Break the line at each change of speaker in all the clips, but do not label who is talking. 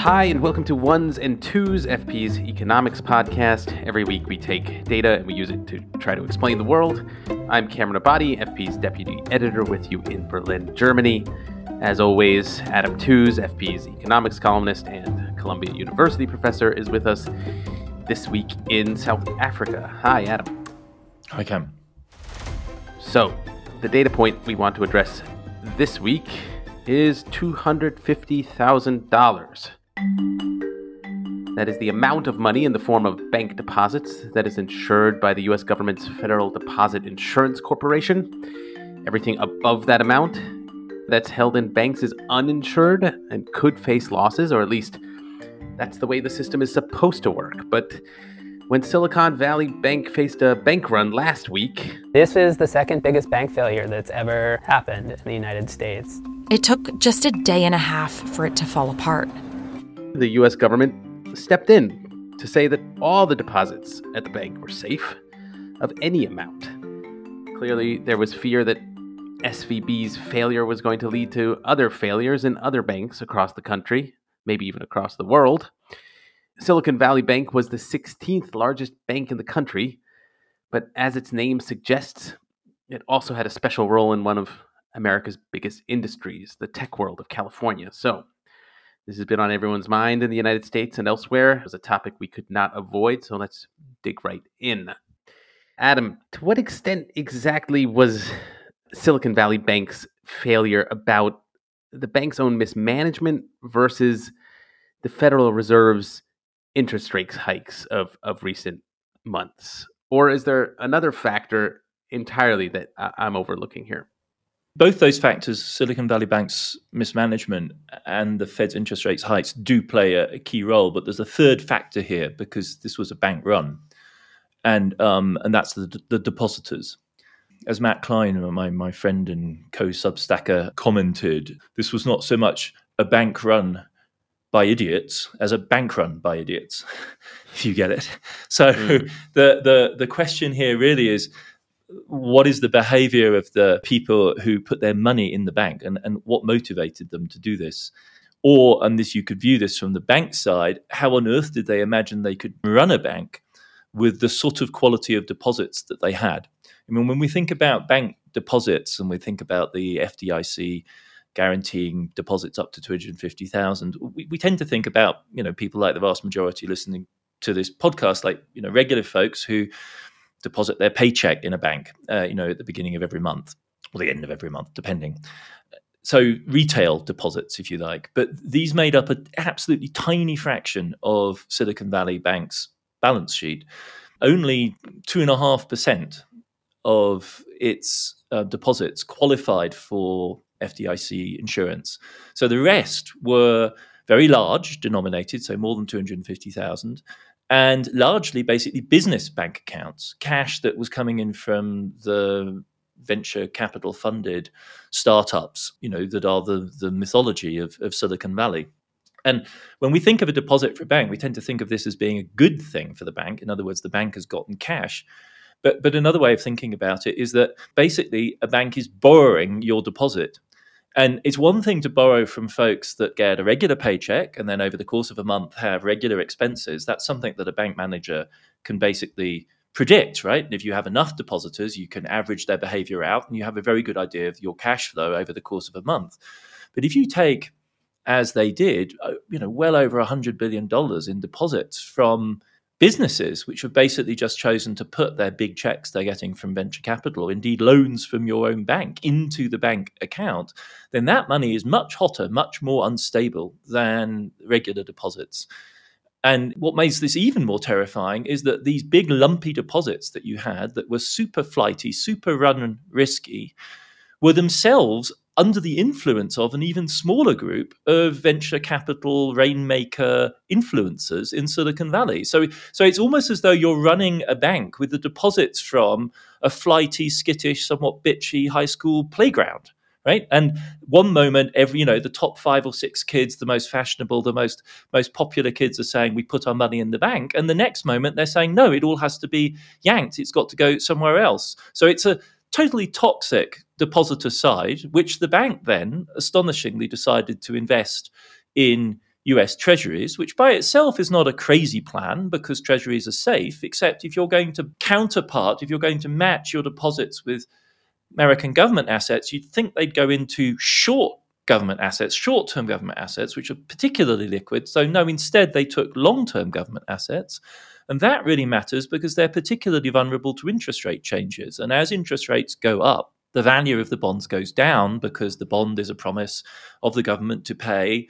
Hi, and welcome to Ones and Tooze, FP's economics podcast. Every week we take data and we use it to try to explain the world. I'm Cameron Abadi, FP's deputy editor, with you in Berlin, Germany. As always, Adam Tooze, FP's economics columnist and Columbia University professor, is with us this week in South Africa. Hi, Adam.
Hi, Cam.
So, the data point we want to address this week is $250,000. That is the amount of money in the form of bank deposits that is insured by the US government's Federal Deposit Insurance Corporation. Everything above that amount that's held in banks is uninsured and could face losses, or at least that's the way the system is supposed to work. But when Silicon Valley Bank faced a bank run last week,
this is the second biggest bank failure that's ever happened in the United States.
It took just a day and a half for it to fall apart.
The US government stepped in to say that all the deposits at the bank were safe of any amount. Clearly, there was fear that SVB's failure was going to lead to other failures in other banks across the country, maybe even across the world. Silicon Valley Bank was the 16th largest bank in the country, but as its name suggests, it also had a special role in one of America's biggest industries, the tech world of California. So, this has been on everyone's mind in the United States and elsewhere. It was a topic we could not avoid, so let's dig right in. Adam, to what extent exactly was Silicon Valley Bank's failure about the bank's own mismanagement versus the Federal Reserve's interest rate hikes of, of recent months? Or is there another factor entirely that I'm overlooking here?
Both those factors, Silicon Valley Bank's mismanagement and the Fed's interest rates hikes, do play a, a key role. But there's a third factor here because this was a bank run, and um, and that's the, the depositors. As Matt Klein, my my friend and co-substacker, commented, this was not so much a bank run by idiots as a bank run by idiots, if you get it. So mm. the the the question here really is what is the behavior of the people who put their money in the bank and, and what motivated them to do this? Or, and this you could view this from the bank side, how on earth did they imagine they could run a bank with the sort of quality of deposits that they had? I mean, when we think about bank deposits and we think about the FDIC guaranteeing deposits up to 250,000, we, we tend to think about, you know, people like the vast majority listening to this podcast, like, you know, regular folks who deposit their paycheck in a bank, uh, you know, at the beginning of every month or the end of every month, depending. So retail deposits, if you like, but these made up an absolutely tiny fraction of Silicon Valley Bank's balance sheet. Only two and a half percent of its uh, deposits qualified for FDIC insurance. So the rest were very large denominated, so more than 250,000, and largely basically business bank accounts, cash that was coming in from the venture capital funded startups, you know, that are the, the mythology of, of Silicon Valley. And when we think of a deposit for a bank, we tend to think of this as being a good thing for the bank. In other words, the bank has gotten cash. But, but another way of thinking about it is that basically a bank is borrowing your deposit and it's one thing to borrow from folks that get a regular paycheck and then over the course of a month have regular expenses. That's something that a bank manager can basically predict, right? And if you have enough depositors, you can average their behavior out and you have a very good idea of your cash flow over the course of a month. But if you take, as they did, uh, you know, well over $100 billion in deposits from businesses which have basically just chosen to put their big checks they're getting from venture capital, or indeed loans from your own bank, into the bank account, then that money is much hotter, much more unstable than regular deposits. And what makes this even more terrifying is that these big lumpy deposits that you had that were super flighty, super run risky, were themselves under the influence of an even smaller group of venture capital rainmaker influencers in Silicon Valley. So, so it's almost as though you're running a bank with the deposits from a flighty, skittish, somewhat bitchy high school playground. Right. And one moment, every, you know, the top five or six kids, the most fashionable, the most most popular kids are saying we put our money in the bank. And the next moment they're saying, no, it all has to be yanked. It's got to go somewhere else. So it's a totally toxic depositor side, which the bank then astonishingly decided to invest in US treasuries, which by itself is not a crazy plan because treasuries are safe, except if you're going to counterpart, if you're going to match your deposits with American government assets, you'd think they'd go into short government assets, short term government assets, which are particularly liquid. So, no, instead, they took long term government assets. And that really matters because they're particularly vulnerable to interest rate changes. And as interest rates go up, the value of the bonds goes down because the bond is a promise of the government to pay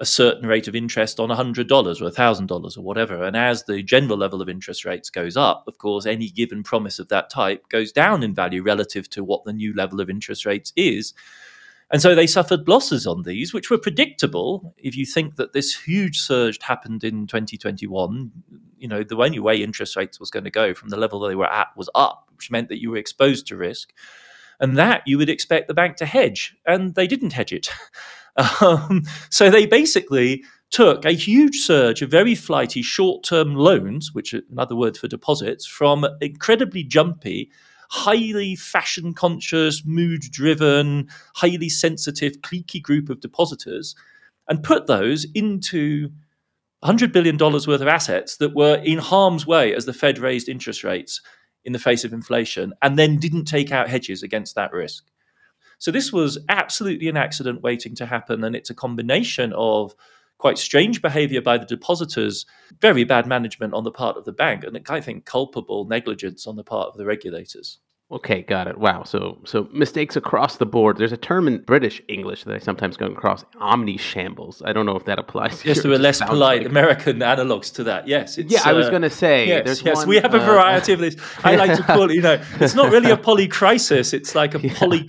a certain rate of interest on $100 or $1,000 or whatever. And as the general level of interest rates goes up, of course, any given promise of that type goes down in value relative to what the new level of interest rates is. And so they suffered losses on these, which were predictable. If you think that this huge surge happened in 2021, you know, the only way interest rates was going to go from the level they were at was up, which meant that you were exposed to risk. And that you would expect the bank to hedge. And they didn't hedge it. Um, so they basically took a huge surge of very flighty short term loans, which are another word for deposits, from incredibly jumpy highly fashion conscious, mood driven, highly sensitive, cliquey group of depositors and put those into $100 billion worth of assets that were in harm's way as the Fed raised interest rates in the face of inflation and then didn't take out hedges against that risk. So this was absolutely an accident waiting to happen. And it's a combination of quite strange behavior by the depositors, very bad management on the part of the bank, and I think culpable negligence on the part of the regulators.
Okay, got it. Wow. So so mistakes across the board. There's a term in British English that I sometimes come across, omni shambles. I don't know if that applies.
Yes, there are less polite like... American analogs to that. Yes.
yeah, I was uh, going to say.
Yes, yes. One, we have a uh, variety uh, of this. I like to call it, you know, it's not really a poly crisis. It's like a yeah. poly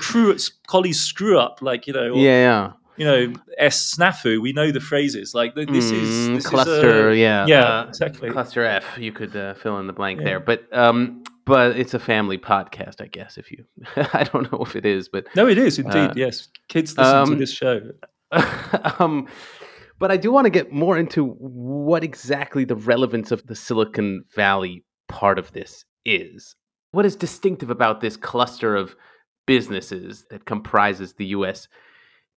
poly screw up, like, you know.
Or, yeah, yeah
you know, S snafu. We know the phrases. Like this mm, is this
cluster.
Is
a, yeah,
yeah, exactly.
Cluster F. You could uh, fill in the blank yeah. there, but um, but it's a family podcast, I guess. If you, I don't know if it is, but
no, it is indeed. Uh, yes, kids listen um, to this show.
um, but I do want to get more into what exactly the relevance of the Silicon Valley part of this is. What is distinctive about this cluster of businesses that comprises the U.S.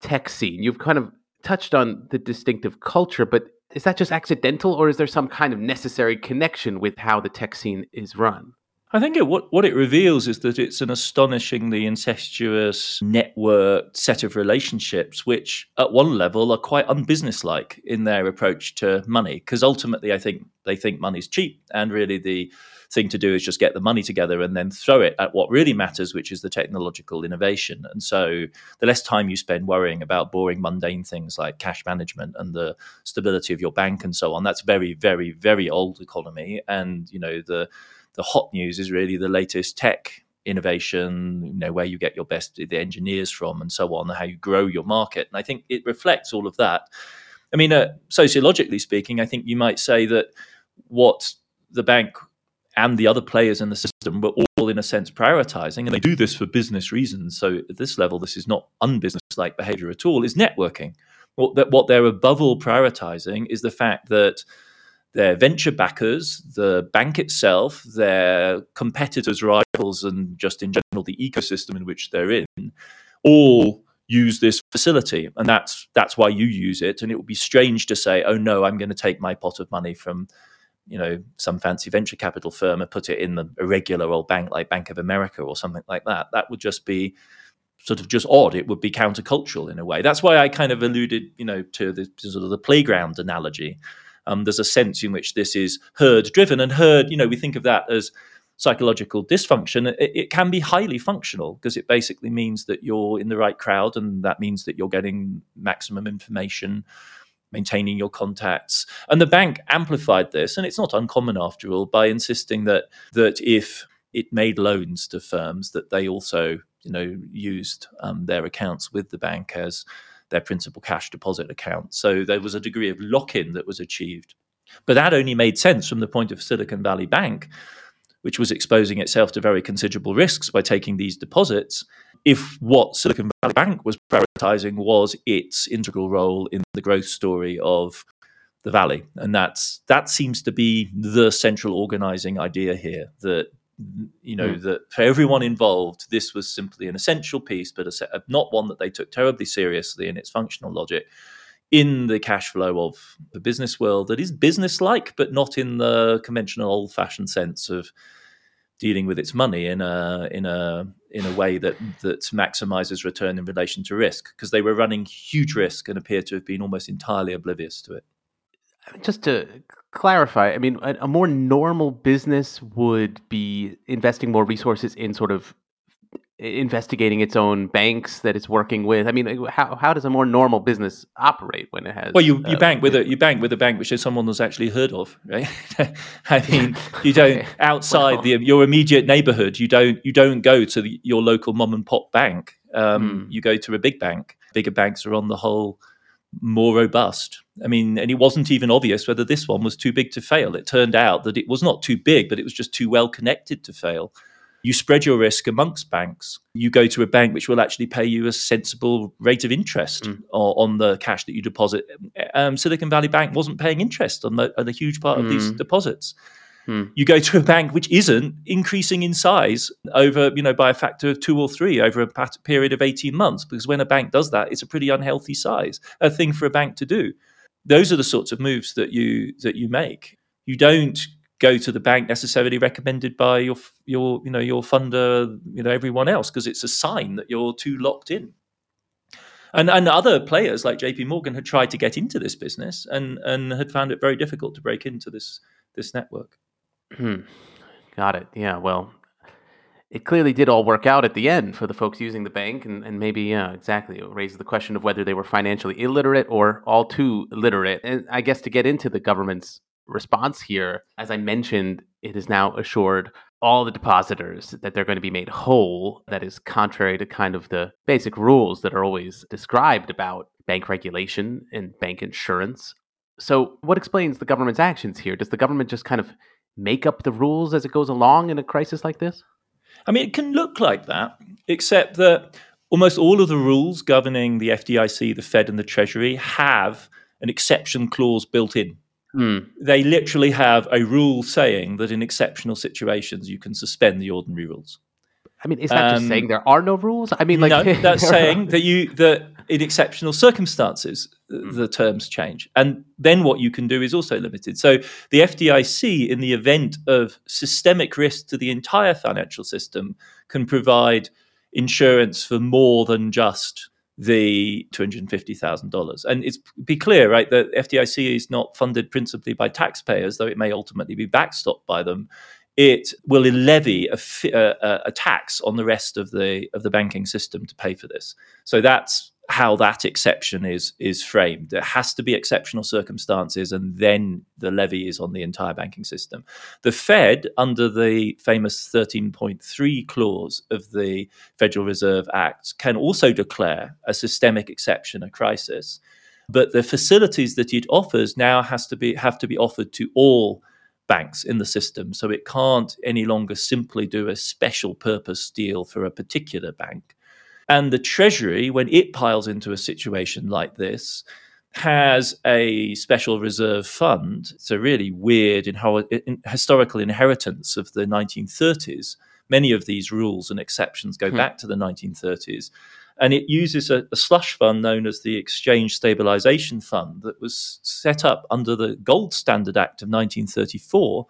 tech scene? You've kind of touched on the distinctive culture, but is that just accidental, or is there some kind of necessary connection with how the tech scene is run?
I think it, what, what it reveals is that it's an astonishingly incestuous networked set of relationships, which at one level are quite unbusinesslike in their approach to money. Because ultimately, I think they think money's cheap, and really the thing to do is just get the money together and then throw it at what really matters, which is the technological innovation. And so, the less time you spend worrying about boring, mundane things like cash management and the stability of your bank and so on, that's very, very, very old economy. And you know the the hot news is really the latest tech innovation, you know, where you get your best the engineers from and so on, and how you grow your market. And I think it reflects all of that. I mean, uh, sociologically speaking, I think you might say that what the bank and the other players in the system were all, in a sense, prioritizing, and they do this for business reasons. So at this level, this is not unbusiness-like behavior at all. Is networking. What, that, what they're above all prioritizing is the fact that their venture backers, the bank itself, their competitors, rivals, and just in general the ecosystem in which they're in, all use this facility, and that's that's why you use it. And it would be strange to say, "Oh no, I'm going to take my pot of money from." You know, some fancy venture capital firm and put it in the, regular old bank like Bank of America or something like that. That would just be sort of just odd. It would be countercultural in a way. That's why I kind of alluded, you know, to the to sort of the playground analogy um, there's a sense in which this is herd driven, and herd, you know, we think of that as psychological dysfunction. It, it can be highly functional because it basically means that you're in the right crowd, and that means that you're getting maximum information maintaining your contacts. And the bank amplified this, and it's not uncommon after all, by insisting that that if it made loans to firms, that they also you know used um, their accounts with the bank as their principal cash deposit account. So there was a degree of lock in that was achieved. But that only made sense from the point of Silicon Valley Bank, which was exposing itself to very considerable risks by taking these deposits. If what Silicon Valley Bank was prioritizing was its integral role in the growth story of the valley, and that's that seems to be the central organizing idea here. That you know mm. that for everyone involved this was simply an essential piece but a, not one that they took terribly seriously in its functional logic in the cash flow of the business world that is business-like, but not in the conventional old-fashioned sense of dealing with its money in a in a in a way that that maximizes return in relation to risk because they were running huge risk and appear to have been almost entirely oblivious to it.
Just to clarify, I mean, a, a more normal business would be investing more resources in sort of investigating its own banks that it's working with. I mean, how how does a more normal business operate when it has?
Well, you, you uh, bank with a you bank with a bank which is someone that's actually heard of, right? I mean, you don't outside well, the your immediate neighborhood. You don't you don't go to the, your local mom and pop bank. Um, hmm. You go to a big bank. Bigger banks are on the whole more robust. I mean, and it wasn't even obvious whether this one was too big to fail. It turned out that it was not too big, but it was just too well connected to fail. You spread your risk amongst banks. You go to a bank which will actually pay you a sensible rate of interest mm. on the cash that you deposit. Um, Silicon Valley Bank wasn't paying interest on, the, on a huge part of these mm. deposits. Mm. You go to a bank which isn't increasing in size over, you know, by a factor of two or three over a period of 18 months, because when a bank does that, it's a pretty unhealthy size, a thing for a bank to do. Those are the sorts of moves that you that you make. You don't go to the bank necessarily recommended by your your you know your funder you know everyone else because it's a sign that you're too locked in. And and other players like JP Morgan had tried to get into this business and and had found it very difficult to break into this this network.
Hmm. got it. Yeah well it clearly did all work out at the end for the folks using the bank and, and maybe yeah exactly. It raises the question of whether they were financially illiterate or all too literate. And i guess to get into the government's response here, as I mentioned, it is now assured all the depositors that they're going to be made whole. That is contrary to kind of the basic rules that are always described about bank regulation and bank insurance. So, what explains the government's actions here? Does the government just kind of make up the rules as it goes along in a crisis like this?
I mean, it can look like that, except that almost all of the rules governing the FDIC, the Fed, and the Treasury have an exception clause built in. Mm. They literally have a rule saying that in exceptional situations you can suspend the ordinary rules.
I mean, is that um, just saying there are no rules? I mean, like
no, that's saying that you that in exceptional circumstances mm. the terms change, and then what you can do is also limited. So the FDIC, in the event of systemic risk to the entire financial system, can provide insurance for more than just the $250,000. And it's be clear, right, that FDIC is not funded principally by taxpayers, though it may ultimately be backstopped by them. It will levy a, a, a tax on the rest of the of the banking system to pay for this. So that's how that exception is is framed. There has to be exceptional circumstances, and then the levy is on the entire banking system. The Fed, under the famous 13.3 clause of the Federal Reserve Act, can also declare a systemic exception, a crisis. But the facilities that it offers now has to be have to be offered to all banks in the system. So it can't any longer simply do a special purpose deal for a particular bank. And the Treasury, when it piles into a situation like this, has a special reserve fund. It's a really weird in, historical inheritance of the 1930s. Many of these rules and exceptions go hmm. back to the 1930s. And it uses a, a, slush fund known as the Exchange Stabilization Fund that was set up under the Gold Standard Act of 1934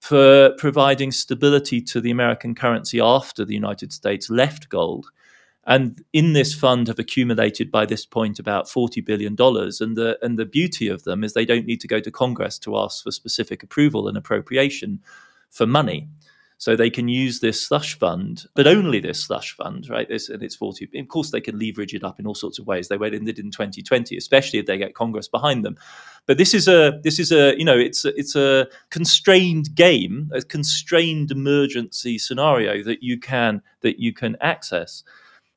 for providing stability to the American currency after the United States left gold and in this fund have accumulated by this point about forty billion dollars. And the and the beauty of them is they don't need to go to Congress to ask for specific approval and appropriation for money. So they can use this slush fund, but only this slush fund, right? This and it's forty. Of course, they can leverage it up in all sorts of ways. They went and did in 2020, especially if they get Congress behind them. But this is a this is a you know it's a, it's a constrained game, a constrained emergency scenario that you can that you can access.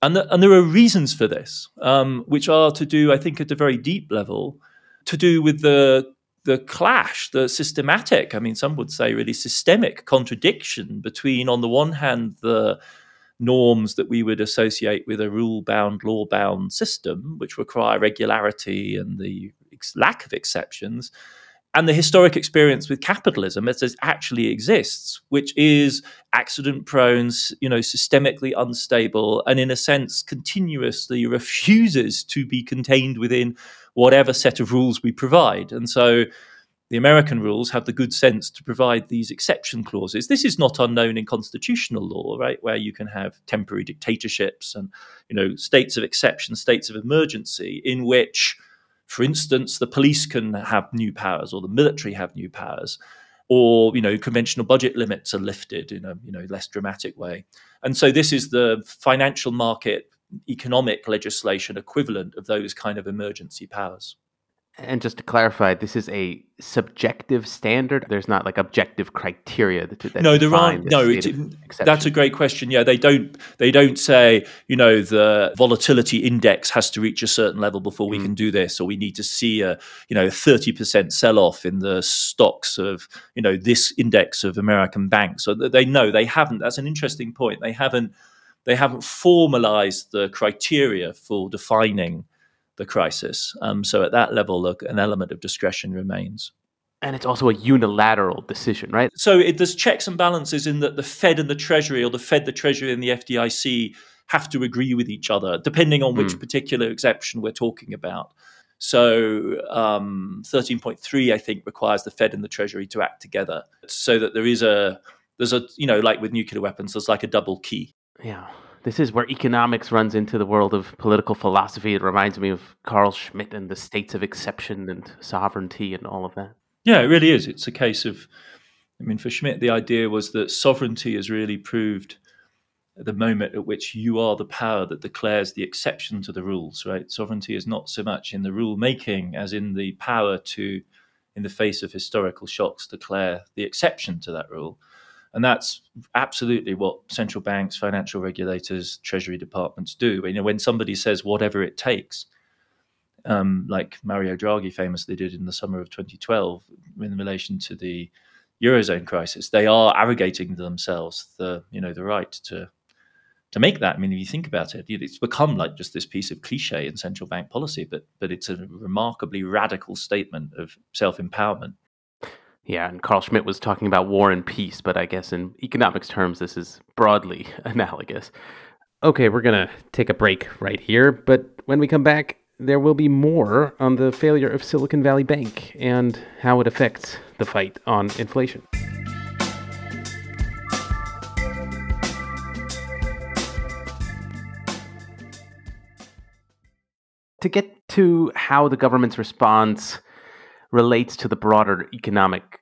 And, the, and there are reasons for this, um, which are to do, I think, at a very deep level, to do with the the clash, the systematic, I mean, some would say really systemic contradiction between, on the one hand, the norms that we would associate with a rule bound, law bound system, which require regularity and the lack of exceptions, and the historic experience with capitalism as it actually exists, which is accident prone, you know, systemically unstable, and in a sense continuously refuses to be contained within whatever set of rules we provide. And so the American rules have the good sense to provide these exception clauses. This is not unknown in constitutional law, right, where you can have temporary dictatorships and you know states of exception, states of emergency, in which, for instance, the police can have new powers or the military have new powers, or you know conventional budget limits are lifted in a you know less dramatic way. And so this is the financial market economic legislation equivalent of those kind of emergency powers.
And just to clarify, this is a subjective standard. There's not like objective criteria that, that
no, there aren't. No, it, that's a great question. Yeah, they don't. They don't say you know the volatility index has to reach a certain level before we mm. can do this, or we need to see a you know thirty percent sell off in the stocks of you know this index of American banks. So they know they haven't. That's an interesting point. They haven't. They haven't formalized the criteria for defining the crisis. Um, so at that level, look, an element of discretion remains.
And it's also a unilateral decision, right?
So it, there's checks and balances in that the Fed and the Treasury, or the Fed, the Treasury, and the FDIC have to agree with each other, depending on which mm. particular exception we're talking about. So um, 13.3, I think, requires the Fed and the Treasury to act together, so that there is a there's a you know like with nuclear weapons, there's like a double key.
Yeah. This is where economics runs into the world of political philosophy. It reminds me of Carl Schmitt and the states of exception and sovereignty and all of that.
Yeah, it really is. It's a case of, I mean, for Schmitt, the idea was that sovereignty is really proved at the moment at which you are the power that declares the exception to the rules, right? Sovereignty is not so much in the rule making as in the power to, in the face of historical shocks, declare the exception to that rule. And that's absolutely what central banks, financial regulators, treasury departments do. You know, when somebody says whatever it takes, um, like Mario Draghi famously did in the summer of 2012 in relation to the eurozone crisis, they are arrogating themselves the you know the right to to make that. I mean, if you think about it, it's become like just this piece of cliche in central bank policy, but but it's a remarkably radical statement of self empowerment.
Yeah, and Carl Schmitt was talking about war and peace, but I guess in economics terms, this is broadly analogous. Okay, we're going to take a break right here, but when we come back, there will be more on the failure of Silicon Valley Bank and how it affects the fight on inflation. To get to how the government's response relates to the broader economic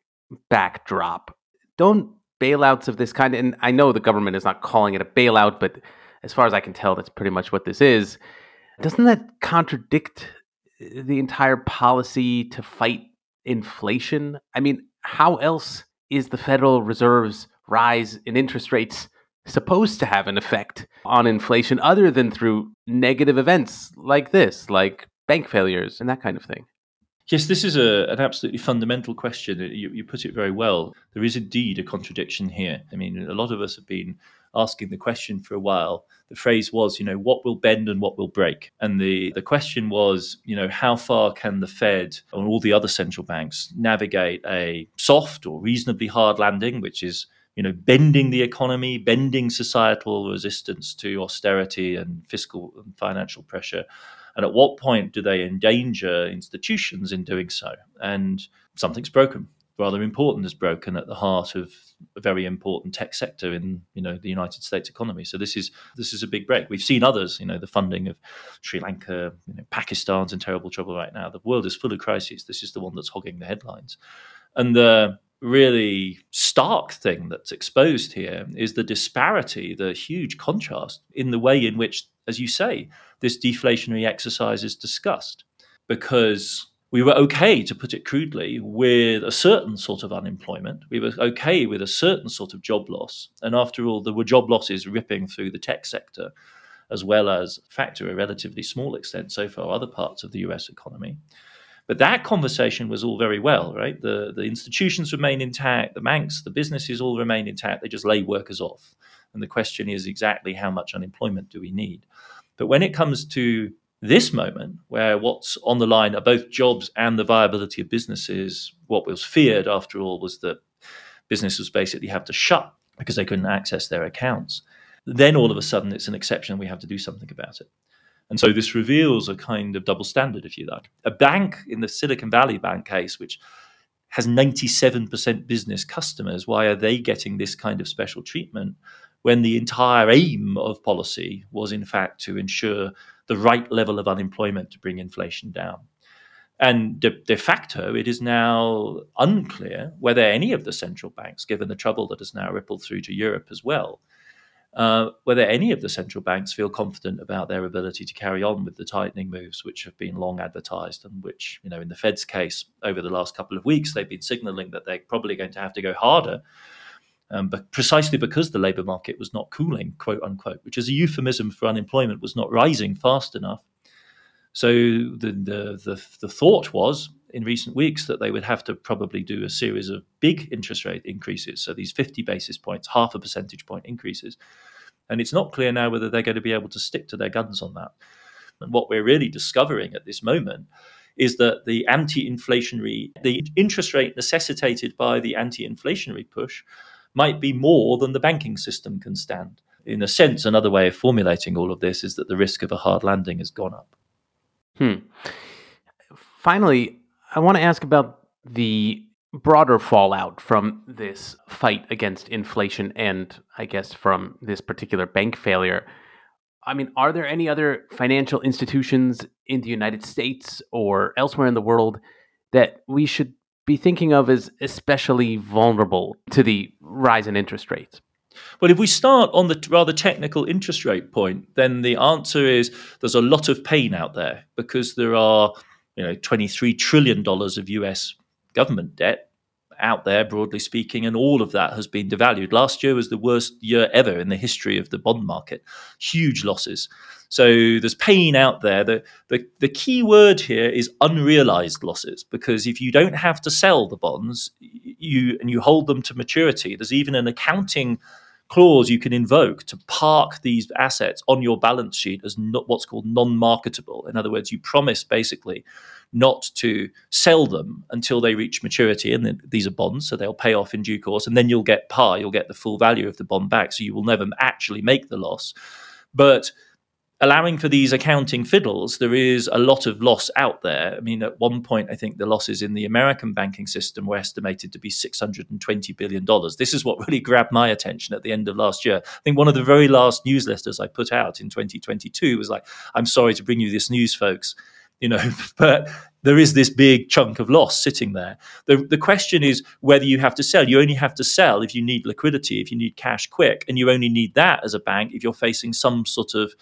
backdrop. Don't bailouts of this kind, and I know the government is not calling it a bailout, but as far as I can tell, that's pretty much what this is. Doesn't that contradict uh, the entire policy to fight inflation? I mean, how else is the Federal Reserve's rise in interest rates supposed to have an effect on inflation other than through negative events like this, like bank failures and that kind of thing?
Yes, this is a, an absolutely fundamental question. Uh, you, you put it very well. There is indeed a contradiction here. I mean, a lot of us have been asking the question for a while. The phrase was, you know, what will bend and what will break? And the, the question was, you know, how far can the Fed and all the other central banks navigate a soft or reasonably hard landing, which is, you know, bending the economy, bending societal resistance to austerity and fiscal and financial pressure, and at what point do they endanger institutions in doing so? And something's broken. Rather important is broken at the heart of a very important tech sector in you know the United States economy. So this is this is a big break. We've seen others, you know, the funding of Sri Lanka, you know, Pakistan's in terrible trouble right now. The world is full of crises. This is the one that's hogging the headlines. And the really stark thing that's exposed here is the disparity, the huge contrast in the way in which, as you say, this deflationary exercise is discussed. Because we were okay, to put it crudely, with a certain sort of unemployment. We were okay with a certain sort of job loss. And after all, there were job losses ripping through the tech sector, as well as, factor a relatively small extent so far, other parts of the US economy. But that conversation was all very well, right? The the institutions remain intact, the banks, the businesses all remain intact. They just lay workers off. And the question is exactly how much unemployment do we need? But when it comes to this moment, where what's on the line are both jobs and the viability of businesses, what was feared, after all, was that businesses basically have to shut because they couldn't access their accounts. Then all of a sudden, it's an exception. We have to do something about it. And so this reveals a kind of double standard, if you like. A bank in the Silicon Valley Bank case, which has 97% business customers, why are they getting this kind of special treatment when the entire aim of policy was, in fact, to ensure the right level of unemployment to bring inflation down? And de, de, facto, it is now unclear whether any of the central banks, given the trouble that has now rippled through to Europe as well, uh, whether any of the central banks feel confident about their ability to carry on with the tightening moves, which have been long advertised and which, you know, in the Fed's case, over the last couple of weeks, they've been signaling that they're probably going to have to go harder. Um, but precisely because the labour market was not cooling, quote unquote, which is a euphemism for unemployment was not rising fast enough so the, the, the, the thought was in recent weeks that they would have to probably do a series of big interest rate increases. So these 50 basis points, half a percentage point increases. And it's not clear now whether they're going to be able to stick to their guns on that. And what we're really discovering at this moment is that the anti-inflationary, the interest rate necessitated by the anti-inflationary push might be more than the banking system can stand. In a sense, another way of formulating all of this is that the risk of a hard landing has gone up.
Hmm. Finally, I want to ask about the broader fallout from this fight against inflation and I guess from this particular bank failure. I mean, are there any other financial institutions in the United States or elsewhere in the world that we should be thinking of as especially vulnerable to the rise in interest rates?
Well, if we start on the rather technical interest rate point, then the answer is there's a lot of pain out there because there are, you know, 23 trillion dollars of US government debt out there, broadly speaking, and all of that has been devalued. Last year was the worst year ever in the history of the bond market. Huge losses. So there's pain out there. The, the, the key word here is unrealized losses, because if you don't have to sell the bonds, you and you hold them to maturity, there's even an accounting clause you can invoke to park these assets on your balance sheet as not what's called non-marketable. In other words, you promise basically not to sell them until they reach maturity, and then these are bonds, so they'll pay off in due course, and then you'll get par, you'll get the full value of the bond back, so you will never actually make the loss. But allowing for these accounting fiddles, there is a lot of loss out there. I mean, at one point, I think the losses in the American banking system were estimated to be $620 billion. This is what really grabbed my attention at the end of last year. I think one of the very last newsletters I put out in 2022 was like, I'm sorry to bring you this news, folks. You know, but there is this big chunk of loss sitting there. The, the question is whether you have to sell. You only have to sell if you need liquidity, if you need cash quick, and you only need that as a bank if you're facing some sort of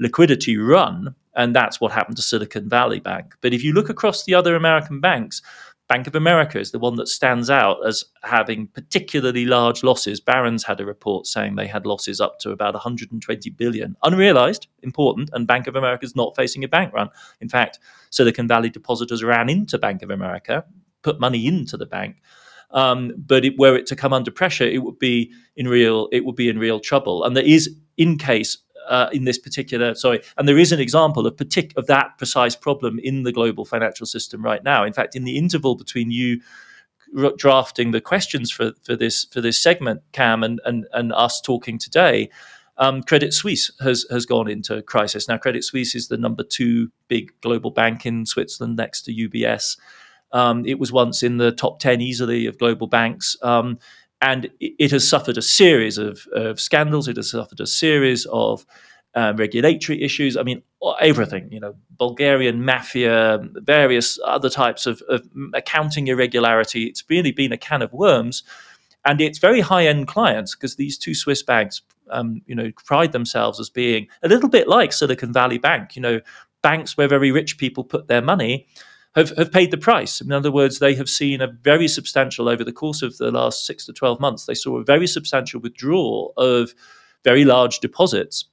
liquidity run. And that's what happened to Silicon Valley Bank. But if you look across the other American banks, Bank of America is the one that stands out as having particularly large losses. Barron's had a report saying they had losses up to about 120 billion, unrealized, important, and Bank of America is not facing a bank run. In fact, Silicon Valley depositors ran into Bank of America, put money into the bank. Um, but it, were it to come under pressure, it would be in real it would be in real trouble. And there is, in case uh, in this particular sorry and there is an example of partic- of that precise problem in the global financial system right now in fact in the interval between you drafting the questions for, for this for this segment cam and and, and us talking today um, Credit Suisse has has gone into crisis now. Credit Suisse is the number two big global bank in Switzerland, next to UBS. Um, it was once in the top ten easily of global banks. Um, and it has suffered a series of, of scandals. It has suffered a series of um, regulatory issues. I mean, everything. You know, Bulgarian mafia, various other types of, of accounting irregularity. It's really been a can of worms, and it's very high-end clients because these two Swiss banks, um, you know, pride themselves as being a little bit like Silicon Valley Bank. You know, banks where very rich people put their money have, have paid the price. In other words, they have seen a very substantial, over the course of the last six to 12 months, they saw a very substantial withdrawal of very large deposits.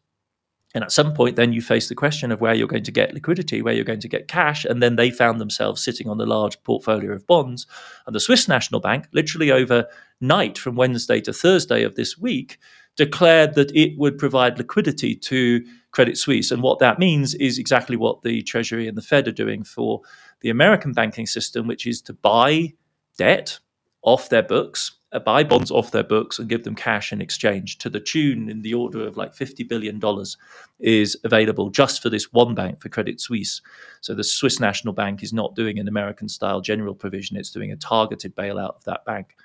And at some point, then you face the question of where you're going to get liquidity, where you're going to get cash. And then they found themselves sitting on the large portfolio of bonds. And the Swiss National Bank, literally overnight from Wednesday to Thursday of this week, declared that it would provide liquidity to Credit Suisse. And what that means is exactly what the Treasury and the Fed are doing for the American banking system, which is to buy debt off their books uh, buy bonds off their books and give them cash in exchange to the tune in the order of like $50 billion is available just for this one bank, for Credit Suisse. So the Swiss National Bank is not doing an American style general provision, it's doing a targeted bailout of that bank.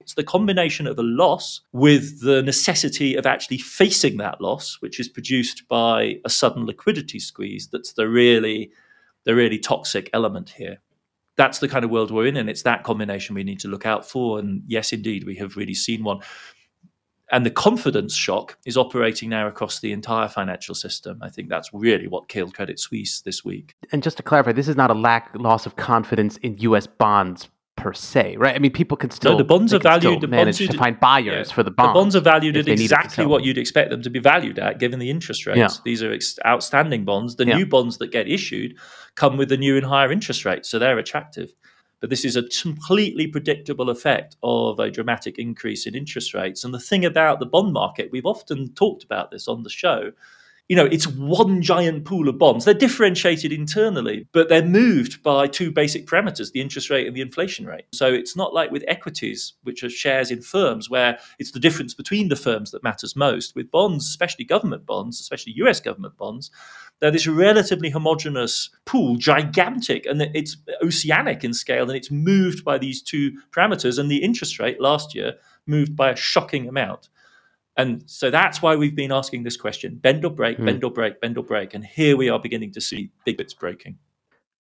It's the combination of a loss with the necessity of actually facing that loss, which is produced by a sudden liquidity squeeze, that's the really the really toxic element here that's the kind of world we're in, and it's that combination we need to look out for. And yes, indeed, we have really seen one. And the confidence shock is operating now across the entire financial system. I think that's really what killed Credit Suisse this week.
And just to clarify, this is not a lack loss of confidence in U.S. bonds per se, right? I mean, people can still
no, the bonds are valued.
The
manage
bonds to find buyers
yeah,
for the bonds.
The bonds are valued at exactly what you'd expect them to be valued at, given the interest rates.
Yeah.
These are ex- outstanding bonds. The
Yeah.
new bonds that get issued come with the new and higher interest rates, so they're attractive. But this is a completely predictable effect of a dramatic increase in interest rates. And the thing about the bond market, we've often talked about this on the show. You know, it's one giant pool of bonds. They're differentiated internally, but they're moved by two basic parameters the interest rate and the inflation rate. So it's not like with equities, which are shares in firms, where it's the difference between the firms that matters most. With bonds, especially government bonds, especially US government bonds, they're this relatively homogenous pool, gigantic, and it's oceanic in scale, and it's moved by these two parameters. And the interest rate last year moved by a shocking amount. And so that's why we've been asking this question bend or break,
Hmm.
bend or break, bend or break. And here we are beginning to see big bits breaking.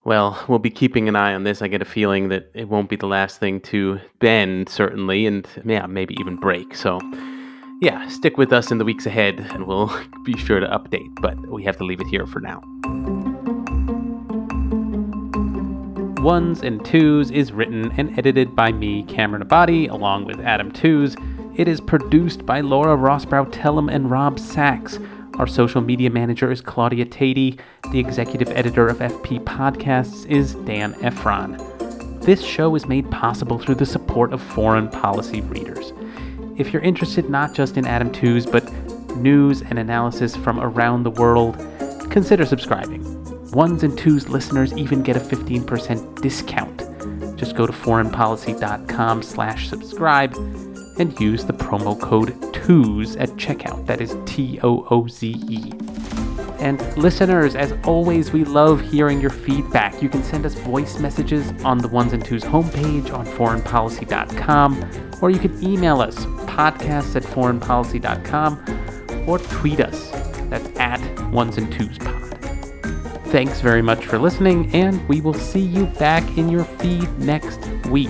Well, we'll be keeping an eye on this. I get a feeling that it won't be the last thing to bend, certainly, and yeah, maybe even break. So, yeah, stick with us in the weeks ahead and we'll be sure to update. But we have to leave it here for now. Ones and Tooze is written and edited by me, Cameron Abadi, along with Adam Tooze. It is produced by Laura Rosbrow-Telem and Rob Sachs. Our social media manager is Claudia Tatey. The executive editor of FP Podcasts is Dan Ephron. This show is made possible through the support of foreign policy readers. If you're interested not just in Adam Tooze, but news and analysis from around the world, consider subscribing. Ones and Tooze listeners even get a 15% discount. Just go to foreignpolicy.com slash subscribe and use the promo code TOOZE at checkout. That is T O O Z E. And listeners, as always, we love hearing your feedback. You can send us voice messages on the Ones and Tooze homepage on foreignpolicy.com, or you can email us podcasts at foreignpolicy.com, or tweet us. That's at Ones and Tooze Pod. Thanks very much for listening, and we will see you back in your feed next week.